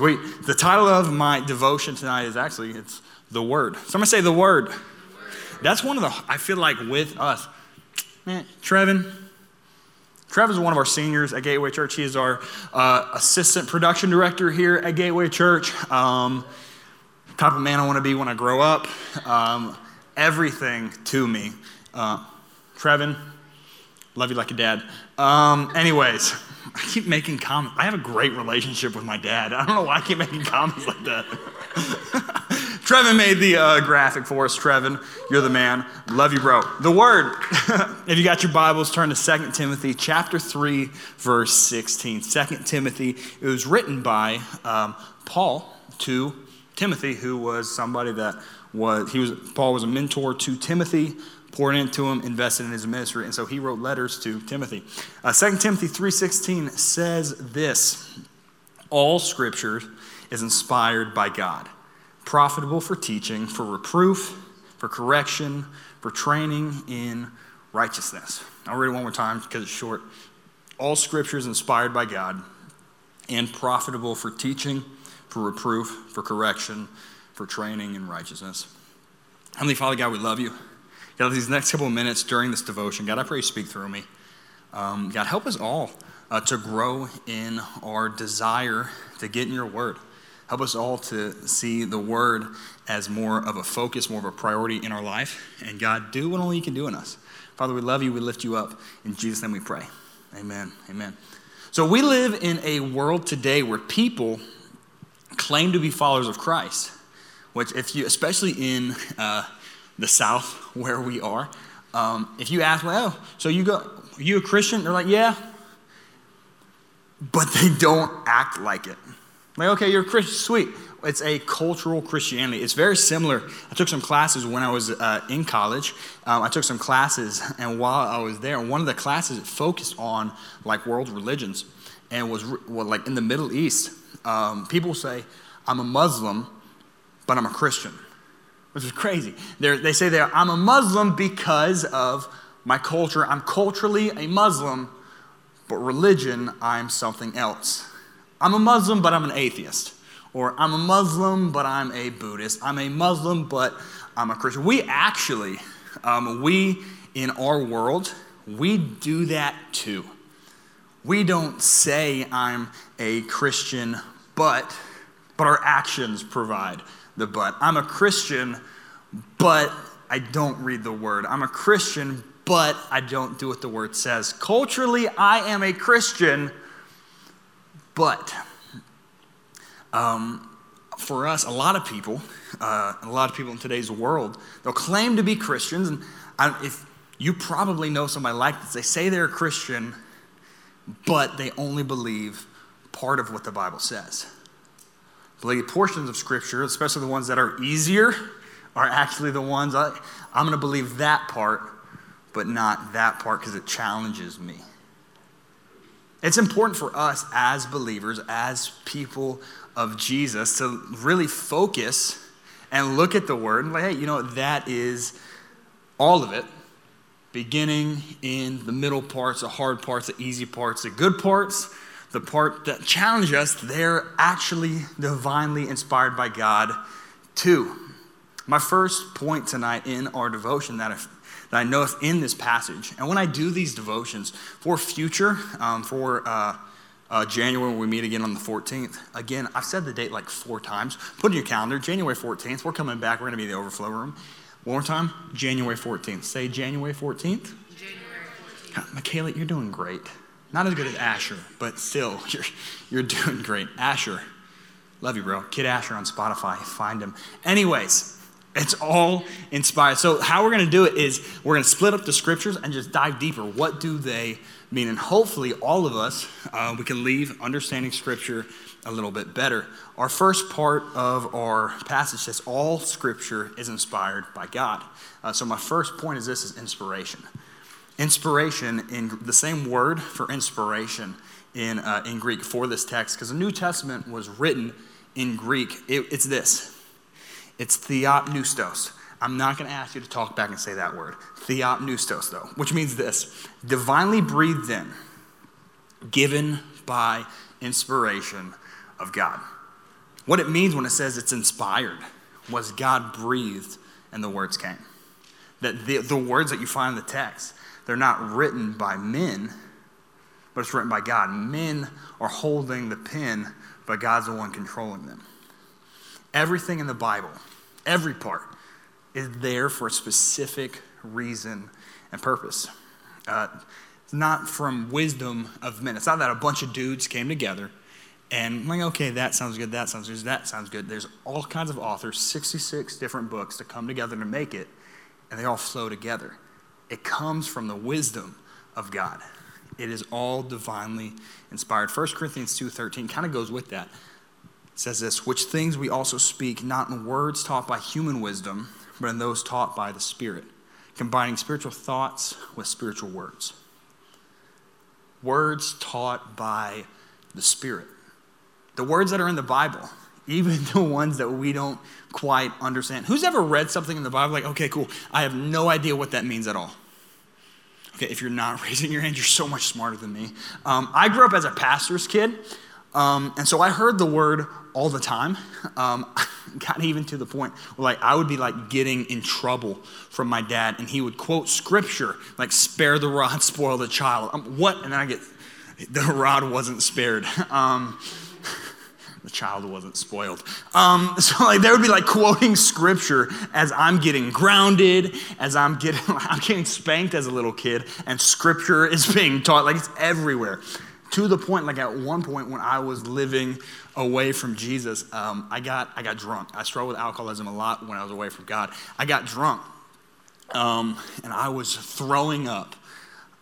Sweet. The title of my devotion tonight is actually it's the word. Someone say the word. the word. That's one of the I feel like with us. Man, Trevin. Trev is one of our seniors at Gateway Church. He is our uh, assistant production director here at Gateway Church. Um, type of man I want to be when I grow up. Um, everything to me. Uh, Trevin, love you like a dad. Um, anyways. I keep making comments. I have a great relationship with my dad. I don't know why I keep making comments like that. Trevin made the uh, graphic for us. Trevin, you're the man. Love you, bro. The word. if you got your Bibles, turn to 2 Timothy chapter 3, verse 16. 2 Timothy, it was written by um, Paul to Timothy, who was somebody that was, he was, Paul was a mentor to Timothy poured into him, invested in his ministry. And so he wrote letters to Timothy. Uh, 2 Timothy 3.16 says this, All scripture is inspired by God, profitable for teaching, for reproof, for correction, for training in righteousness. I'll read it one more time because it's short. All scripture is inspired by God and profitable for teaching, for reproof, for correction, for training in righteousness. Heavenly Father, God, we love you. God, these next couple of minutes during this devotion, God, I pray you speak through me. Um, God, help us all uh, to grow in our desire to get in your word. Help us all to see the word as more of a focus, more of a priority in our life. And God, do what only you can do in us. Father, we love you. We lift you up. In Jesus' name we pray. Amen. Amen. So we live in a world today where people claim to be followers of Christ, which, if you, especially in uh, the South where we are. Um, if you ask, well, so you go, are you a Christian? They're like, yeah. But they don't act like it. Like, okay, you're a Christian, sweet. It's a cultural Christianity. It's very similar. I took some classes when I was uh, in college. Um, I took some classes, and while I was there, one of the classes focused on like world religions, and was well, like in the Middle East. Um, people say, "I'm a Muslim, but I'm a Christian." Which is crazy. They're, they say that I'm a Muslim because of my culture. I'm culturally a Muslim, but religion, I'm something else. I'm a Muslim, but I'm an atheist. Or I'm a Muslim, but I'm a Buddhist. I'm a Muslim, but I'm a Christian. We actually, um, we in our world, we do that too. We don't say I'm a Christian, but, but our actions provide the but. I'm a Christian, but I don't read the word. I'm a Christian, but I don't do what the word says. Culturally, I am a Christian, but um, for us, a lot of people, uh, a lot of people in today's world, they'll claim to be Christians. And I, if you probably know somebody like this, they say they're a Christian, but they only believe part of what the Bible says believe portions of Scripture, especially the ones that are easier, are actually the ones I, I'm going to believe that part, but not that part because it challenges me. It's important for us as believers, as people of Jesus, to really focus and look at the word and like, hey, you know, that is all of it. Beginning in the middle parts, the hard parts, the easy parts, the good parts, the part that challenge us, they're actually divinely inspired by God too. My first point tonight in our devotion that, if, that I know is in this passage, and when I do these devotions for future, um, for uh, uh, January when we meet again on the 14th, again, I've said the date like four times. Put in your calendar, January 14th, we're coming back. We're going to be in the overflow room. One more time, January 14th. Say January 14th. January 14th. Michaela, you're doing great. Not as good as Asher, but still, you're, you're doing great. Asher, love you, bro. Kid Asher on Spotify, find him. Anyways, it's all inspired. So, how we're going to do it is we're going to split up the scriptures and just dive deeper. What do they mean? And hopefully, all of us, uh, we can leave understanding scripture a little bit better. Our first part of our passage says all scripture is inspired by God. Uh, so, my first point is this is inspiration inspiration in the same word for inspiration in, uh, in Greek for this text, because the New Testament was written in Greek. It, it's this it's theopneustos. I'm not going to ask you to talk back and say that word. Theopneustos, though, which means this divinely breathed in, given by inspiration of God. What it means when it says it's inspired was God breathed and the words came. That the, the words that you find in the text, they're not written by men, but it's written by God. Men are holding the pen, but God's the one controlling them. Everything in the Bible, every part, is there for a specific reason and purpose. Uh, it's not from wisdom of men. It's not that a bunch of dudes came together and like, okay, that sounds good, that sounds good, that sounds good. There's all kinds of authors, 66 different books to come together to make it, and they all flow together. It comes from the wisdom of God. It is all divinely inspired. 1 Corinthians 2:13 kind of goes with that. It says this, which things we also speak not in words taught by human wisdom, but in those taught by the Spirit, combining spiritual thoughts with spiritual words. Words taught by the Spirit. The words that are in the Bible, even the ones that we don't quite understand. Who's ever read something in the Bible like, okay, cool, I have no idea what that means at all? Okay, if you're not raising your hand, you're so much smarter than me. Um, I grew up as a pastor's kid, um, and so I heard the word all the time. Um, got even to the point where like I would be like getting in trouble from my dad, and he would quote scripture like "spare the rod, spoil the child." Um, what? And I get the rod wasn't spared. Um, the child wasn't spoiled. Um, so like there would be like quoting scripture as I'm getting grounded, as I'm getting I'm getting spanked as a little kid, and scripture is being taught like it's everywhere. To the point, like at one point when I was living away from Jesus, um, I got I got drunk. I struggled with alcoholism a lot when I was away from God. I got drunk, um, and I was throwing up.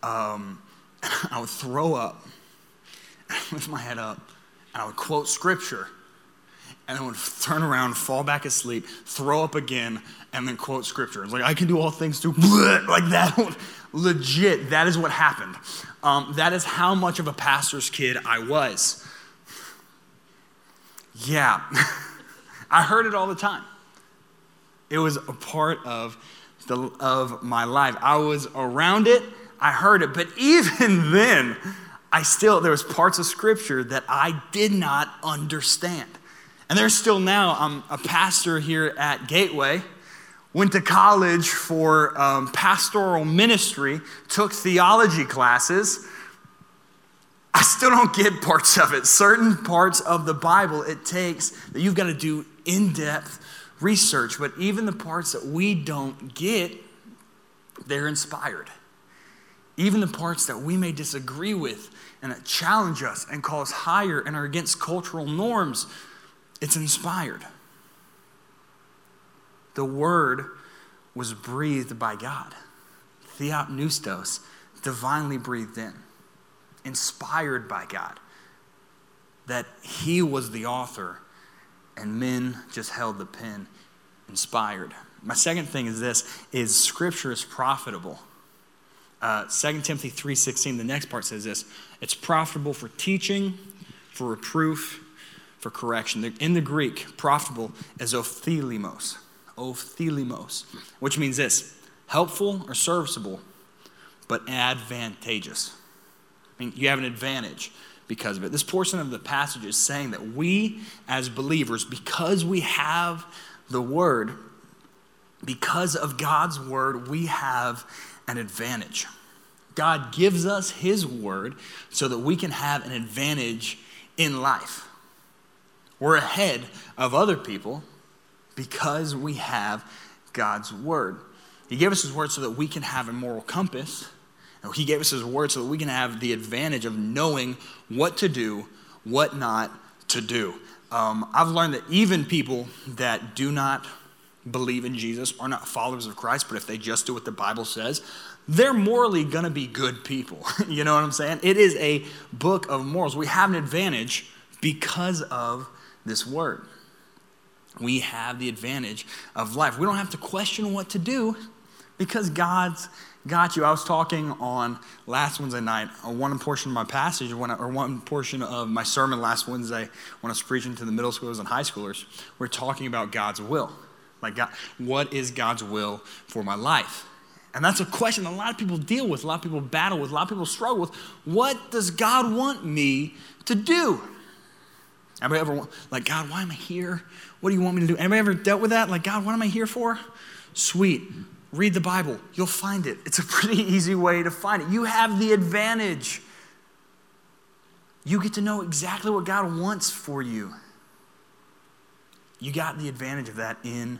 Um, I would throw up with my head up and I would quote scripture and then would turn around, fall back asleep, throw up again, and then quote scripture. It's like, I can do all things through, like that. Legit, that is what happened. Um, that is how much of a pastor's kid I was. Yeah, I heard it all the time. It was a part of, the, of my life. I was around it, I heard it, but even then, I still, there was parts of scripture that I did not understand. And there's still now, I'm a pastor here at Gateway, went to college for um, pastoral ministry, took theology classes. I still don't get parts of it. Certain parts of the Bible, it takes that you've got to do in depth research. But even the parts that we don't get, they're inspired. Even the parts that we may disagree with, and that challenge us and call us higher and are against cultural norms, it's inspired. The word was breathed by God. Theopneustos, divinely breathed in, inspired by God. That he was the author and men just held the pen, inspired. My second thing is this is scripture is profitable. Uh, 2 Timothy 3.16, the next part says this. It's profitable for teaching, for reproof, for correction. In the Greek, profitable is ophelimos. Ophelimos, which means this helpful or serviceable, but advantageous. I mean, you have an advantage because of it. This portion of the passage is saying that we, as believers, because we have the Word, because of God's Word, we have an advantage. God gives us His word so that we can have an advantage in life. We're ahead of other people because we have God's word. He gave us His word so that we can have a moral compass. He gave us His word so that we can have the advantage of knowing what to do, what not to do. Um, I've learned that even people that do not believe in Jesus are not followers of Christ, but if they just do what the Bible says, they're morally going to be good people. you know what I'm saying? It is a book of morals. We have an advantage because of this word. We have the advantage of life. We don't have to question what to do because God's got you. I was talking on last Wednesday night, on one portion of my passage, or one portion of my sermon last Wednesday when I was preaching to the middle schoolers and high schoolers. We're talking about God's will. Like, God, what is God's will for my life? And that's a question a lot of people deal with, a lot of people battle with, a lot of people struggle with. What does God want me to do? Anybody ever, like, God, why am I here? What do you want me to do? Anybody ever dealt with that? Like, God, what am I here for? Sweet. Read the Bible. You'll find it. It's a pretty easy way to find it. You have the advantage. You get to know exactly what God wants for you. You got the advantage of that in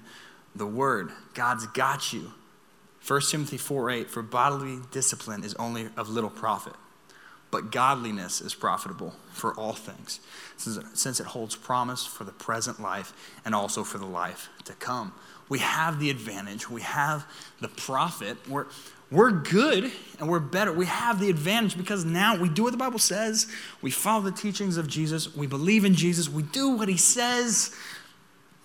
the Word. God's got you. 1 Timothy 4 8, for bodily discipline is only of little profit, but godliness is profitable for all things, since it holds promise for the present life and also for the life to come. We have the advantage, we have the profit. We're, we're good and we're better. We have the advantage because now we do what the Bible says. We follow the teachings of Jesus. We believe in Jesus. We do what he says.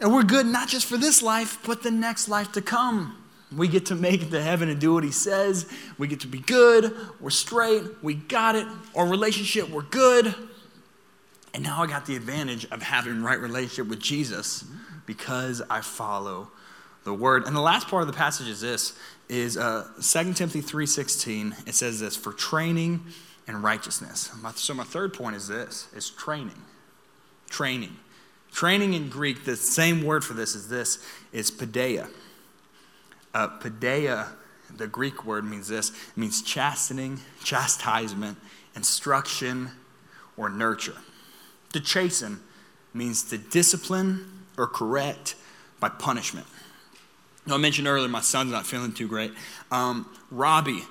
And we're good not just for this life, but the next life to come. We get to make it to heaven and do what he says. We get to be good. We're straight. We got it. Our relationship, we're good. And now I got the advantage of having right relationship with Jesus because I follow the word. And the last part of the passage is this is uh, 2 Timothy 3.16. It says this, for training and righteousness. So my third point is this, is training. Training. Training in Greek, the same word for this is this, is paideia. Uh, paideia, the Greek word means this, it means chastening, chastisement, instruction, or nurture. To chasten means to discipline or correct by punishment. Now, I mentioned earlier my son's not feeling too great. Um, Robbie,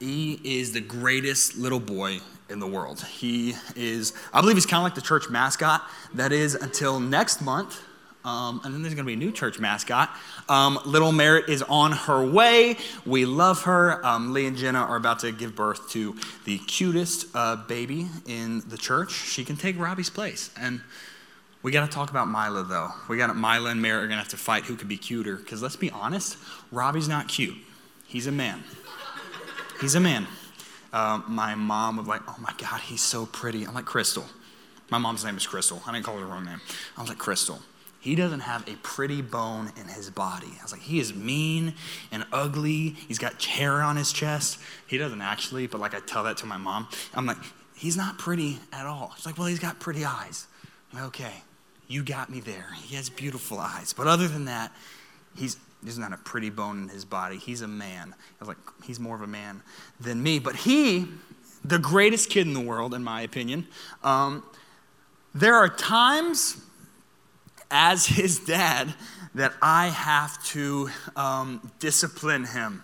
he is the greatest little boy in the world. He is, I believe he's kind of like the church mascot. That is until next month. Um, and then there's going to be a new church mascot. Um, Little Merit is on her way. We love her. Um, Lee and Jenna are about to give birth to the cutest uh, baby in the church. She can take Robbie's place. And we got to talk about Mila, though. We got Mila and Merritt are going to have to fight who could be cuter. Because let's be honest, Robbie's not cute. He's a man. He's a man. Uh, my mom was like, oh my God, he's so pretty. I'm like, Crystal. My mom's name is Crystal. I didn't call her the wrong name. I was like, Crystal. He doesn't have a pretty bone in his body. I was like, he is mean and ugly. He's got hair on his chest. He doesn't actually, but like I tell that to my mom. I'm like, he's not pretty at all. She's like, well, he's got pretty eyes. I'm like, okay, you got me there. He has beautiful eyes. But other than that, he's he's not a pretty bone in his body. He's a man. I was like, he's more of a man than me. But he, the greatest kid in the world, in my opinion, um, there are times as his dad that I have to um, discipline him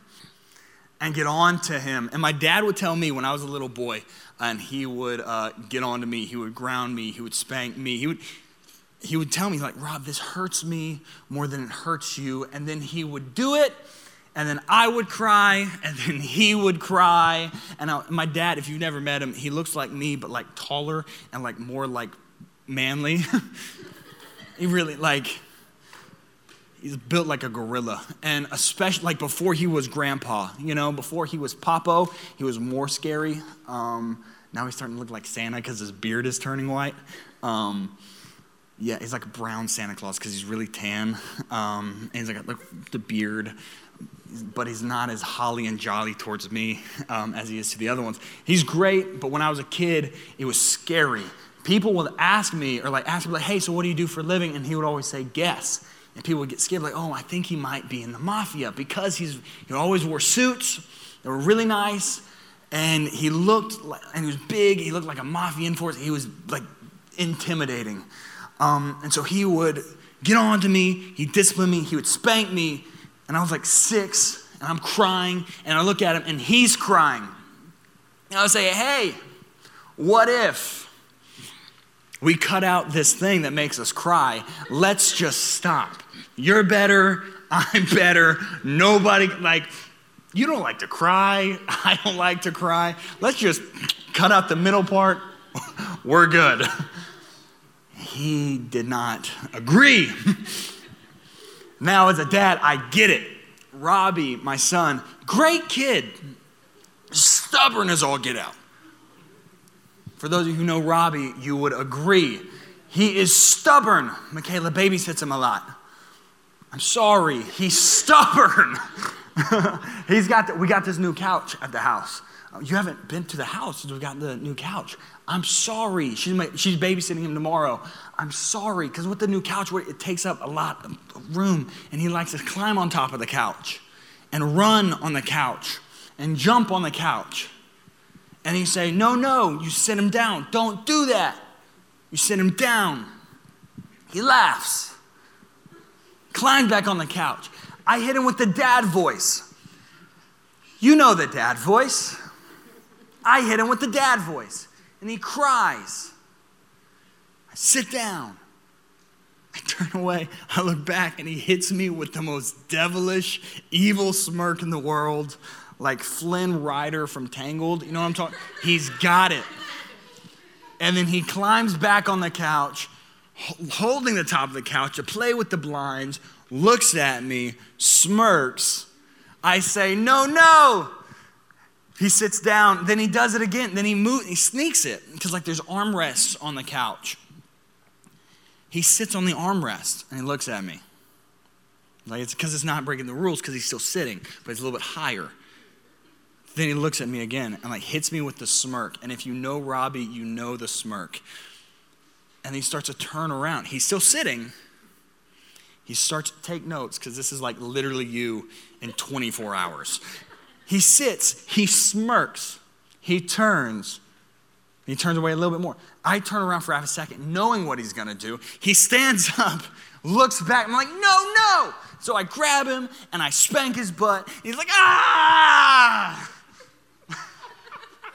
and get on to him. And my dad would tell me when I was a little boy, and he would uh, get on to me, he would ground me, he would spank me, he would, he would tell me, like, Rob, this hurts me more than it hurts you. And then he would do it, and then I would cry, and then he would cry. And I, my dad, if you've never met him, he looks like me, but like taller and like more like manly. he really, like, he's built like a gorilla. And especially like before he was grandpa, you know, before he was Papo, he was more scary. Um, now he's starting to look like Santa because his beard is turning white. Um, yeah, he's like a brown Santa Claus because he's really tan. Um, and he's like, look, the beard, but he's not as holly and jolly towards me um, as he is to the other ones. He's great, but when I was a kid, it was scary. People would ask me, or like ask me, like, hey, so what do you do for a living? And he would always say, guess. And people would get scared, like, oh, I think he might be in the mafia because he's, he always wore suits. They were really nice. And he looked, like, and he was big. He looked like a mafia enforcer. He was like intimidating. Um, and so he would get on to me, he'd discipline me, he would spank me. And I was like six, and I'm crying, and I look at him, and he's crying. And I would say, hey, what if we cut out this thing that makes us cry? Let's just stop. You're better, I'm better, nobody, like, you don't like to cry, I don't like to cry. Let's just cut out the middle part. We're good he did not agree. now, as a dad, I get it. Robbie, my son, great kid, stubborn as all get out. For those of you who know Robbie, you would agree. He is stubborn. Michaela babysits him a lot. I'm sorry, he's stubborn. he's got the, we got this new couch at the house. You haven't been to the house since we got the new couch. I'm sorry. She's, my, she's babysitting him tomorrow. I'm sorry. Because with the new couch, it takes up a lot of room. And he likes to climb on top of the couch and run on the couch and jump on the couch. And he say, No, no, you sit him down. Don't do that. You sit him down. He laughs, climbs back on the couch. I hit him with the dad voice. You know the dad voice. I hit him with the dad voice, and he cries. I sit down. I turn away. I look back, and he hits me with the most devilish, evil smirk in the world, like Flynn Rider from Tangled. You know what I'm talking? He's got it. And then he climbs back on the couch, holding the top of the couch to play with the blinds, looks at me, smirks. I say, No, no. He sits down, then he does it again. Then he moves, he sneaks it because like there's armrests on the couch. He sits on the armrest and he looks at me. Like it's because it's not breaking the rules because he's still sitting, but it's a little bit higher. Then he looks at me again and like hits me with the smirk. And if you know Robbie, you know the smirk. And he starts to turn around. He's still sitting. He starts to take notes because this is like literally you in 24 hours. He sits, he smirks, he turns, he turns away a little bit more. I turn around for half a second, knowing what he's gonna do. He stands up, looks back. I'm like, no, no. So I grab him and I spank his butt. He's like, ah!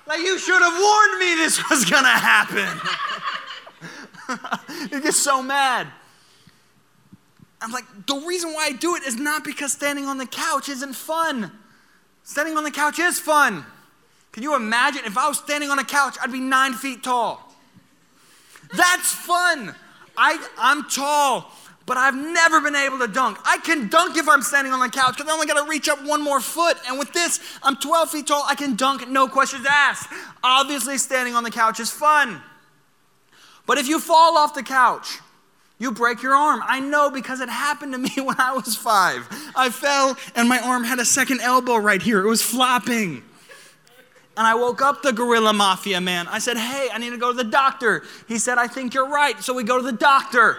like, you should have warned me this was gonna happen. he gets so mad. I'm like, the reason why I do it is not because standing on the couch isn't fun. Standing on the couch is fun. Can you imagine if I was standing on a couch, I'd be nine feet tall? That's fun. I, I'm tall, but I've never been able to dunk. I can dunk if I'm standing on the couch because I only got to reach up one more foot. And with this, I'm 12 feet tall. I can dunk, no questions asked. Obviously, standing on the couch is fun. But if you fall off the couch, you break your arm. I know because it happened to me when I was five. I fell and my arm had a second elbow right here. It was flopping. And I woke up the gorilla mafia man. I said, Hey, I need to go to the doctor. He said, I think you're right. So we go to the doctor.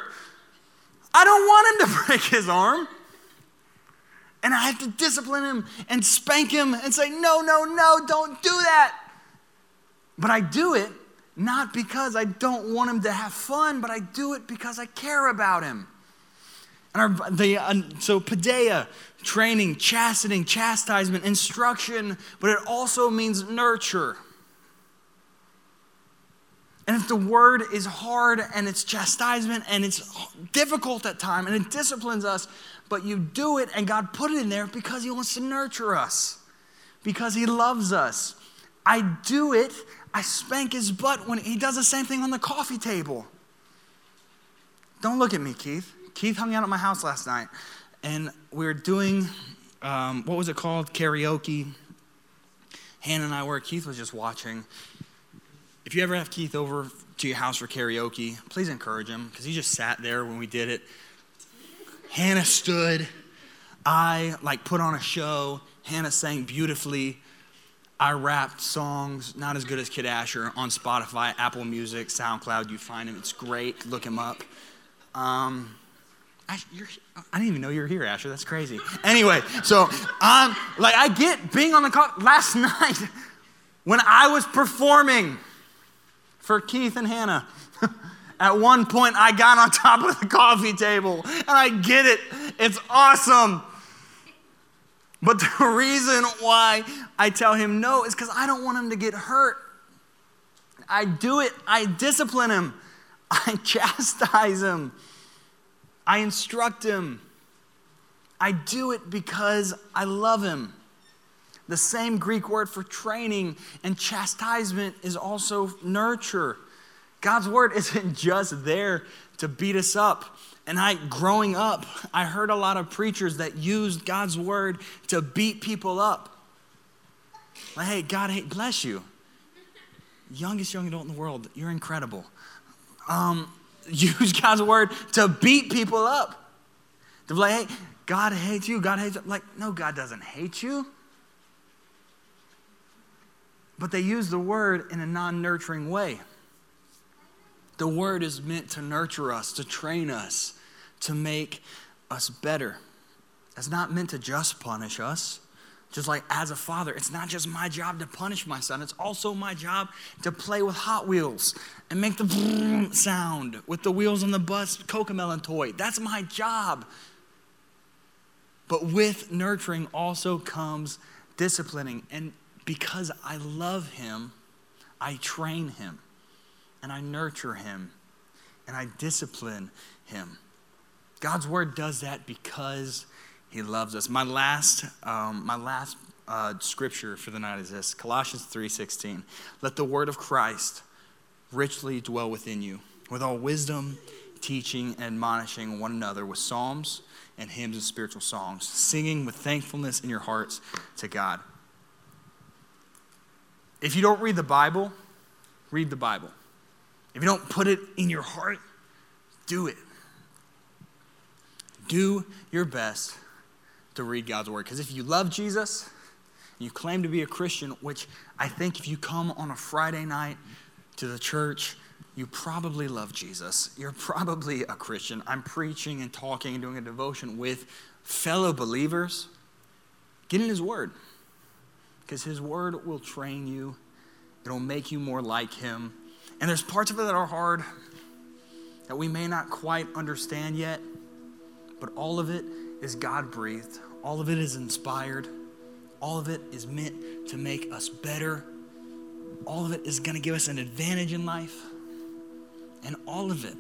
I don't want him to break his arm. And I have to discipline him and spank him and say, No, no, no, don't do that. But I do it not because I don't want him to have fun, but I do it because I care about him. And our, the, uh, so paideia, training, chastening, chastisement, instruction, but it also means nurture. And if the word is hard and it's chastisement and it's difficult at time and it disciplines us, but you do it and God put it in there because He wants to nurture us, because He loves us. I do it I spank his butt when he does the same thing on the coffee table. Don't look at me, Keith. Keith hung out at my house last night, and we were doing, um, what was it called? Karaoke. Hannah and I were, Keith was just watching. If you ever have Keith over to your house for karaoke, please encourage him, because he just sat there when we did it. Hannah stood. I like put on a show. Hannah sang beautifully. I rapped songs, not as good as Kid Asher, on Spotify, Apple Music, SoundCloud. You find him, it's great. Look him up. Um, I, I, didn't even know you were here, Asher. That's crazy. Anyway, so um, like I get being on the call last night when I was performing for Keith and Hannah. At one point, I got on top of the coffee table, and I get it. It's awesome. But the reason why I tell him no is because I don't want him to get hurt. I do it, I discipline him, I chastise him, I instruct him. I do it because I love him. The same Greek word for training and chastisement is also nurture. God's word isn't just there to beat us up and I, growing up, I heard a lot of preachers that used God's word to beat people up. Like, hey, God, hey, bless you. Youngest young adult in the world, you're incredible. Um, use God's word to beat people up. To be like, hey, God hates you. God hates you. Like, no, God doesn't hate you. but they use the word in a non nurturing way. The word is meant to nurture us, to train us, to make us better. It's not meant to just punish us. Just like as a father, it's not just my job to punish my son, it's also my job to play with Hot Wheels and make the sound with the wheels on the bus Cocomelon toy. That's my job. But with nurturing also comes disciplining. And because I love him, I train him and I nurture him and I discipline him. God's word does that because he loves us. My last, um, my last uh, scripture for the night is this Colossians 3:16. Let the word of Christ richly dwell within you, with all wisdom, teaching, and admonishing one another with psalms and hymns and spiritual songs, singing with thankfulness in your hearts to God. If you don't read the Bible, read the Bible. If you don't put it in your heart, do it. Do your best to read God's word. Because if you love Jesus, you claim to be a Christian, which I think if you come on a Friday night to the church, you probably love Jesus. You're probably a Christian. I'm preaching and talking and doing a devotion with fellow believers. Get in His Word, because His Word will train you, it'll make you more like Him. And there's parts of it that are hard that we may not quite understand yet, but all of it is God breathed, all of it is inspired, all of it is meant to make us better, all of it is going to give us an advantage in life. And all of it,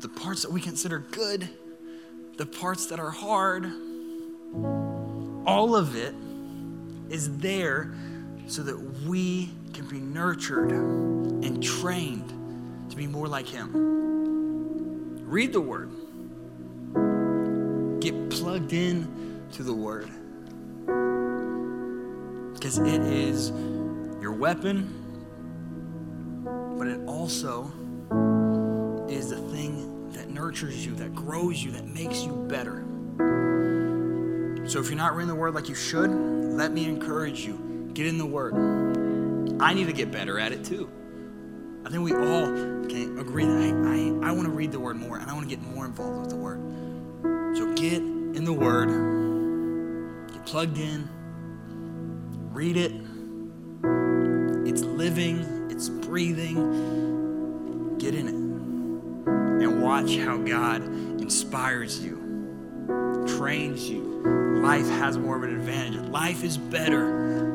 the parts that we consider good, the parts that are hard, all of it is there so that we can be nurtured and trained to be more like Him. Read the Word, get plugged in to the Word because it is your weapon, but it also is the thing that nurtures you, that grows you, that makes you better. So if you're not reading the word like you should, let me encourage you. Get in the word. I need to get better at it too. I think we all can agree that I, I, I want to read the word more and I want to get more involved with the word. So get in the word, get plugged in, read it. It's living, it's breathing. Get in it and watch how God inspires you, trains you. Life has more of an advantage. Life is better